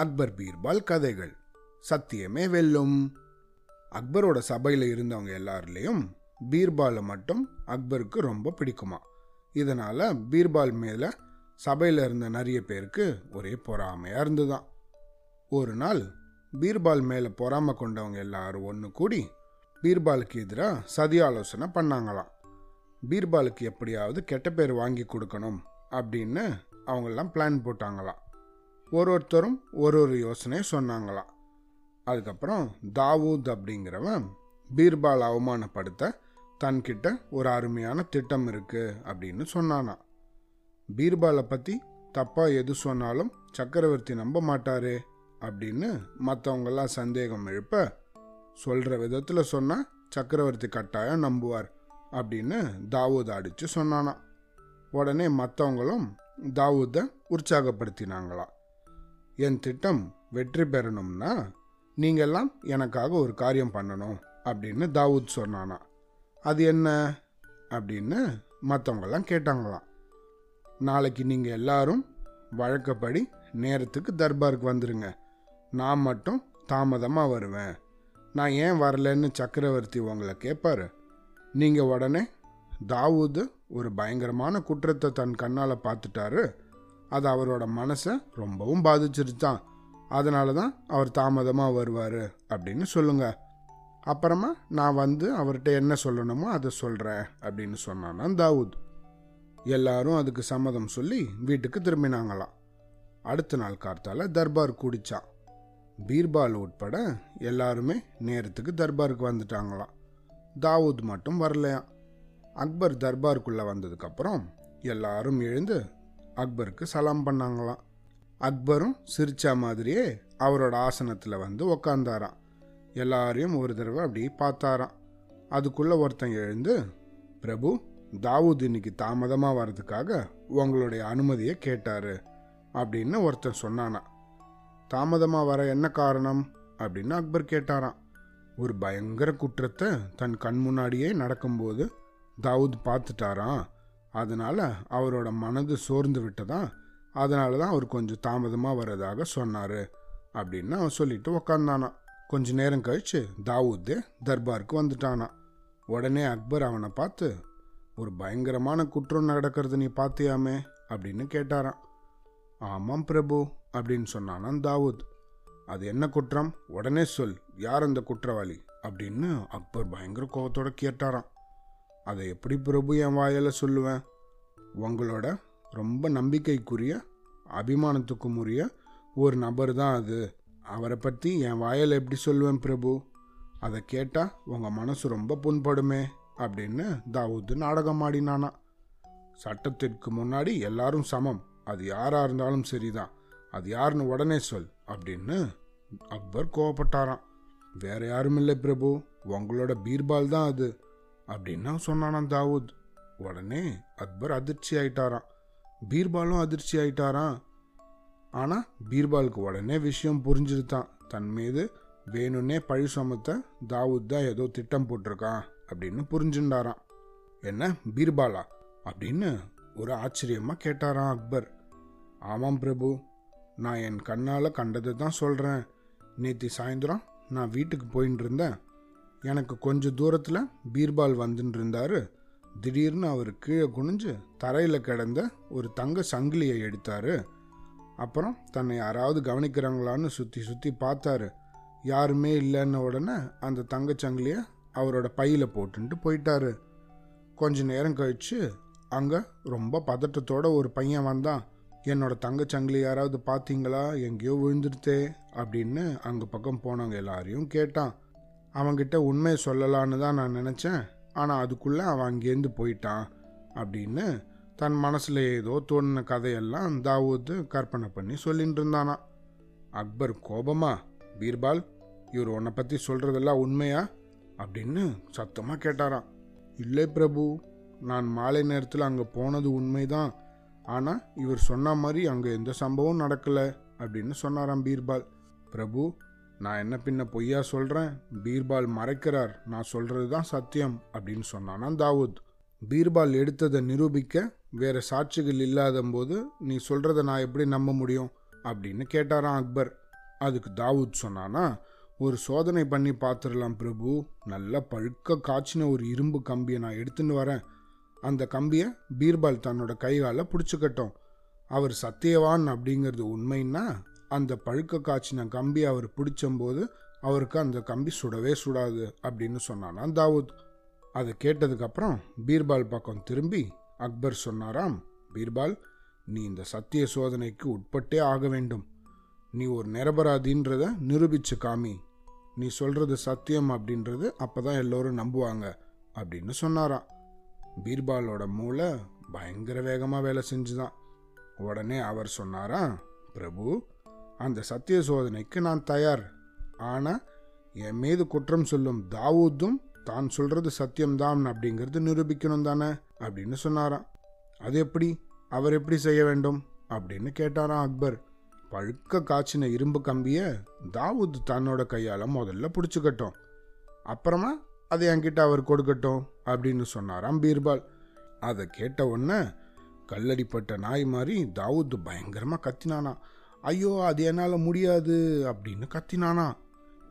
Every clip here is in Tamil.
அக்பர் பீர்பால் கதைகள். சத்தியமே வெல்லும். அக்பரோட சபையில் இருந்தவங்க எல்லாருலேயும் பீர்பாலை மட்டும் அக்பருக்கு ரொம்ப பிடிக்குமா. இதனால் பீர்பால் மேலே சபையில் இருந்த நிறைய பேருக்கு ஒரே பொறாமையாக இருந்துதான். ஒரு நாள் பீர்பால் மேலே பொறாமை கொண்டவங்க எல்லாரும் ஒன்று கூடி பீர்பாலுக்கு எதிராக சதி ஆலோசனை பண்ணாங்களாம். பீர்பாலுக்கு எப்படியாவது கெட்ட பேர் வாங்கி கொடுக்கணும் அப்படின்னு அவங்கெல்லாம் பிளான் போட்டாங்களாம். ஒரு ஒருத்தரும் ஒரு ஒரு யோசனையை சொன்னாங்களாம். அதுக்கப்புறம் தாவூத் அப்படிங்கிறவன் பீர்பால் அவமானப்படுத்த தன்கிட்ட ஒரு அருமையான திட்டம் இருக்குது அப்படின்னு சொன்னானா பீர்பாலை பற்றி தப்பாக எது சொன்னாலும் சக்கரவர்த்தி நம்ப மாட்டாரே அப்படின்னு மற்றவங்கெல்லாம் சந்தேகம் எழுப்ப சொல்கிற விதத்தில் சொன்னால் சக்கரவர்த்தி கட்டாயம் நம்புவார் அப்படின்னு தாவூத் அடித்து சொன்னானா உடனே மற்றவங்களும் தாவூத்தை உற்சாகப்படுத்தினாங்களாம். என் திட்டம் வெற்றி பெறணும்னா நீங்கள்லாம் எனக்காக ஒரு காரியம் பண்ணணும் அப்படின்னு தாவூத் சொன்னானா. அது என்ன? அப்படின்னு மற்றவங்கெல்லாம் கேட்டாங்களாம். நாளைக்கு நீங்கள் எல்லாரும் வழக்கப்படி நேரத்துக்கு தர்பாருக்கு வந்துடுங்க நான் மட்டும் தாமதமாக வருவேன். நான் ஏன் வரலன்னு சக்கரவர்த்தி உங்களை கேட்பாரு நீங்கள் உடனே தாவூது ஒரு பயங்கரமான குற்றத்தை தன் கண்ணால் பார்த்துட்டாரு. அது அவரோட மனசை ரொம்பவும் பாதிச்சிருச்சான் அதனால தான் அவர் தாமதமாக வருவார் அப்படின்னு சொல்லுங்கள் அப்புறமா நான் வந்து அவர்கிட்ட என்ன சொல்லணுமோ அதை சொல்கிறேன் அப்படின்னு சொன்னானா தாவூத். எல்லாரும் அதுக்கு சம்மதம் சொல்லி வீட்டுக்கு திரும்பினாங்களாம். அடுத்த நாள் கார்த்தால தர்பார் கூடிச்சான் பீர்பால் உட்பட எல்லாருமே நேரத்துக்கு தர்பாருக்கு வந்துட்டாங்களாம். தாவூத் மட்டும் வரலையாம். அக்பர் தர்பாருக்குள்ளே வந்ததுக்கப்புறம் எல்லாரும் எழுந்து அக்பருக்கு சலாம் பண்ணாங்களாம். அக்பரும் சிரிச்சா மாதிரியே அவரோட ஆசனத்தில் வந்து உக்காந்தாராம். எல்லாரையும் ஒரு தடவை அப்படி பார்த்தாராம். அதுக்குள்ளே ஒருத்தன் எழுந்து பிரபு தாவூத் இன்னைக்கு தாமதமாக வர்றதுக்காக உங்களுடைய அனுமதியை கேட்டாரு அப்படின்னு ஒருத்தன் சொன்னானா தாமதமாக வர என்ன காரணம்? அப்படின்னு அக்பர் கேட்டாராம். ஒரு பயங்கர குற்றத்தை தன் கண் முன்னாடியே நடக்கும்போது தாவூத் பார்த்துட்டாராம். அதனால் அவரோட மனது சோர்ந்து விட்டதா? அதனால தான் அவர் கொஞ்சம் தாமதமாக வர்றதாக சொன்னார் அப்படின்னு அவன் சொல்லிட்டு உக்காந்தானா கொஞ்ச நேரம் கழித்து தாவூத்து தர்பாருக்கு வந்துட்டானா. உடனே அக்பர் அவனை பார்த்து ஒரு பயங்கரமான குற்றம் நடக்கிறது நீ பார்த்தியாமே? அப்படின்னு கேட்டாராம். ஆமாம் பிரபு அப்படின்னு சொன்னானான் தாவூத். அது என்ன குற்றம்? உடனே சொல் யார் அந்த குற்றவாளி? அப்படின்னு அக்பர் பயங்கர கோபத்தோட கேட்டாராம். அதை எப்படி பிரபு என் வாயால் சொல்லுவேன்? உங்களோட ரொம்ப நம்பிக்கைக்குரிய அபிமானத்துக்கும் உரிய ஒரு நபர் தான் அது. அவரை பற்றி என் வாயால் எப்படி சொல்லுவேன் பிரபு? அதை கேட்டால் உங்கள் மனசு ரொம்ப புண்படுமே அப்படின்னு தாவூத்து நாடகம் ஆடினானா. சட்டத்திற்கு முன்னாடி எல்லாரும் சமம். அது யாராக இருந்தாலும் சரிதான். அது யாருன்னு உடனே சொல் அப்படின்னு அக்பர் கோவப்பட்டாராம். வேற யாரும் இல்லை பிரபு. உங்களோட பீர்பால் தான் அது. அப்படின்னா சொன்னானா தாவூத். உடனே அக்பர் அதிர்ச்சி ஆயிட்டாராம். பீர்பாலும் அதிர்ச்சி ஆயிட்டாராம். ஆனால் பீர்பாலுக்கு உடனே விஷயம் புரிஞ்சிருத்தான். தன் மீது வேணும்னே பழி சுமத்த தாவூத் தான் ஏதோ திட்டம் போட்டிருக்கான் அப்படின்னு புரிஞ்சுண்டாராம். என்ன பீர்பாலா? அப்படின்னு ஒரு ஆச்சரியமாக கேட்டாராம் அக்பர். ஆமாம் பிரபு நான் என் கண்ணால் கண்டதை தான் சொல்கிறேன் நேற்று சாயந்தரம் நான் வீட்டுக்கு போயின்னு இருந்தேன் எனக்கு கொஞ்சம் தூரத்தில் பீர்பால் வந்துன்னு இருந்தாரு திடீர்னு அவர் கீழே குனிஞ்சு தரையில் கிடந்த ஒரு தங்க சங்கிலியை எடுத்தார். அப்புறம் தன்னை யாராவது கவனிக்கிறாங்களான்னு சுற்றி சுற்றி பார்த்தாரு. யாருமே இல்லைன்ன உடனே அந்த தங்கச்சங்கிலியை அவரோட பையில் போட்டுன்ட்டு போயிட்டாரு. கொஞ்ச நேரம் கழித்து அங்கே ரொம்ப பதட்டத்தோட ஒரு பையன் வந்தான். என்னோட தங்கச்சங்கிலி யாராவது பார்த்தீங்களா? எங்கேயோ விழுந்துடுத்தே அப்படின்னு அங்கே பக்கம் போனவங்க எல்லாரையும் கேட்டான். அவன்கிட்ட உண்மையை சொல்லலான்னு தான் நான் நினச்சேன். ஆனால் அதுக்குள்ளே அவன் அங்கேருந்து போயிட்டான் அப்படின்னு தன் மனசில் ஏதோ தோணின கதையெல்லாம் தாவூத் கற்பனை பண்ணி சொல்லிட்டு இருந்தானா அக்பர் கோபமா பீர்பால் இவர் உன்னை பற்றி சொல்கிறதெல்லாம் உண்மையா? அப்படின்னு சத்தமாக கேட்டாராம். இல்லை பிரபு நான் மாலை நேரத்தில் அங்கே போனது உண்மைதான். ஆனால் இவர் சொன்ன மாதிரி அங்கே எந்த சம்பவம் நடக்கலை அப்படின்னு சொன்னாராம் பீர்பால். பிரபு நான் என்ன பின்ன பொய்யா சொல்கிறேன் பீர்பால் மறைக்கிறார். நான் சொல்கிறது தான் சத்தியம் அப்படின்னு சொன்னானாம் தாவூத். பீர்பால் எடுத்ததை நிரூபிக்க வேற சாட்சிகள் இல்லாத போது நீ சொல்கிறத நான் எப்படி நம்ப முடியும்? அப்படின்னு கேட்டாராம் அக்பர். அதுக்கு தாவூத் சொன்னானா ஒரு சோதனை பண்ணி பார்த்துடலாம் பிரபு. நல்லா பழுக்க காய்ச்சின ஒரு இரும்பு கம்பியை நான் எடுத்துன்னு வரேன். அந்த கம்பியை பீர்பால் தன்னோட கைகால பிடிச்சிக்கட்டும். அவர் சத்தியவான் அப்படிங்கிறது உண்மைன்னா அந்த பழுக்க காய்ச்சின கம்பி அவர் பிடிச்சம்போது அவருக்கு அந்த கம்பி சுடவே சுடாது அப்படின்னு சொன்னானா தாவூத். அதை கேட்டதுக்கப்புறம் பீர்பால் பக்கம் திரும்பி அக்பர் சொன்னாராம் பீர்பால் நீ இந்த சத்திய சோதனைக்கு உட்பட்டே ஆக வேண்டும். நீ ஒரு நிரபராதின்றத நிரூபிச்சு காமி. நீ சொல்றது சத்தியம் அப்படின்றது அப்பதான் எல்லோரும் நம்புவாங்க அப்படின்னு சொன்னாராம் பீர்பாலோட மூளை பயங்கர வேகமாக வேலை செஞ்சுதான். உடனே அவர் சொன்னாரா பிரபு அந்த சத்திய சோதனைக்கு நான் தயார். ஆனால் என் மீது குற்றம் சொல்லும் தாவூத்தும் தான் சொல்றது சத்தியம்தான் அப்படிங்கிறது நிரூபிக்கணும் தானே அப்படின்னு சொன்னாராம். அது எப்படி? அவர் எப்படி செய்ய வேண்டும்? அப்படின்னு கேட்டாராம் அக்பர். பழுக்க காய்ச்சின இரும்பு கம்பிய தாவூத் தன்னோட கையால முதல்ல பிடிச்சுக்கட்டும். அப்புறமா அதை என்கிட்ட அவர் கொடுக்கட்டும் அப்படின்னு சொன்னாராம் பீர்பால். அதை கேட்ட உடனே கல்லடிப்பட்ட நாய் மாதிரி தாவூத் பயங்கரமா கத்தினானா ஐயோ அது என்னால் முடியாது அப்படின்னு கத்தினானா.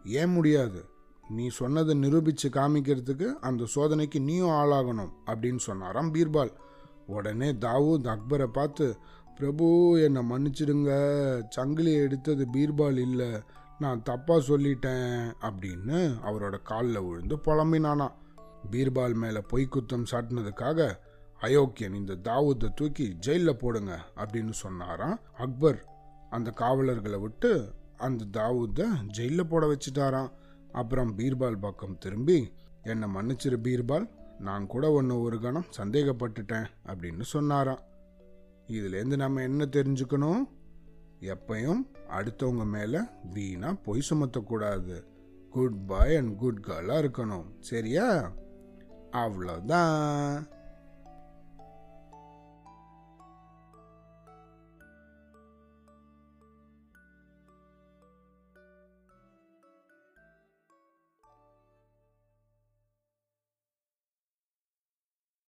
ஏன் முடியாது? நீ சொன்னதை நிரூபித்து காமிக்கிறதுக்கு அந்த சோதனைக்கு நீயும் ஆளாகணும் அப்படின்னு சொன்னாராம் பீர்பால். உடனே தாவூத் அக்பரை பார்த்து பிரபு என்னை மன்னிச்சிடுங்க. சங்கிலியை எடுத்தது பீர்பால் இல்லை. நான் தப்பாக சொல்லிட்டேன் அப்படின்னு அவரோட காலில் விழுந்து புலம்பினானா. பீர்பால் மேலே பொய் குத்தம் சாட்டினதுக்காக அயோக்கியன் இந்த தாவூத்தை தூக்கி ஜெயிலில் போடுங்க அப்படின்னு சொன்னாராம் அக்பர். அந்த காவலர்களை விட்டு அந்த தாவூத்தை ஜெயிலில் போட வச்சுட்டாராம். அப்புறம் பீர்பால் பக்கம் திரும்பி என்னை மன்னிச்சிரு பீர்பால் நான் கூட ஒன்று ஒரு கணம் சந்தேகப்பட்டுட்டேன் அப்படின்னு சொன்னாராம். இதுலேருந்து நம்ம என்ன தெரிஞ்சுக்கணும்? எப்பையும் அடுத்தவங்க மேலே வீணாக பொய் சுமத்தக்கூடாது. குட் பாய் அண்ட் குட் கேர்ளாக இருக்கணும். சரியா? அவ்வளோதான்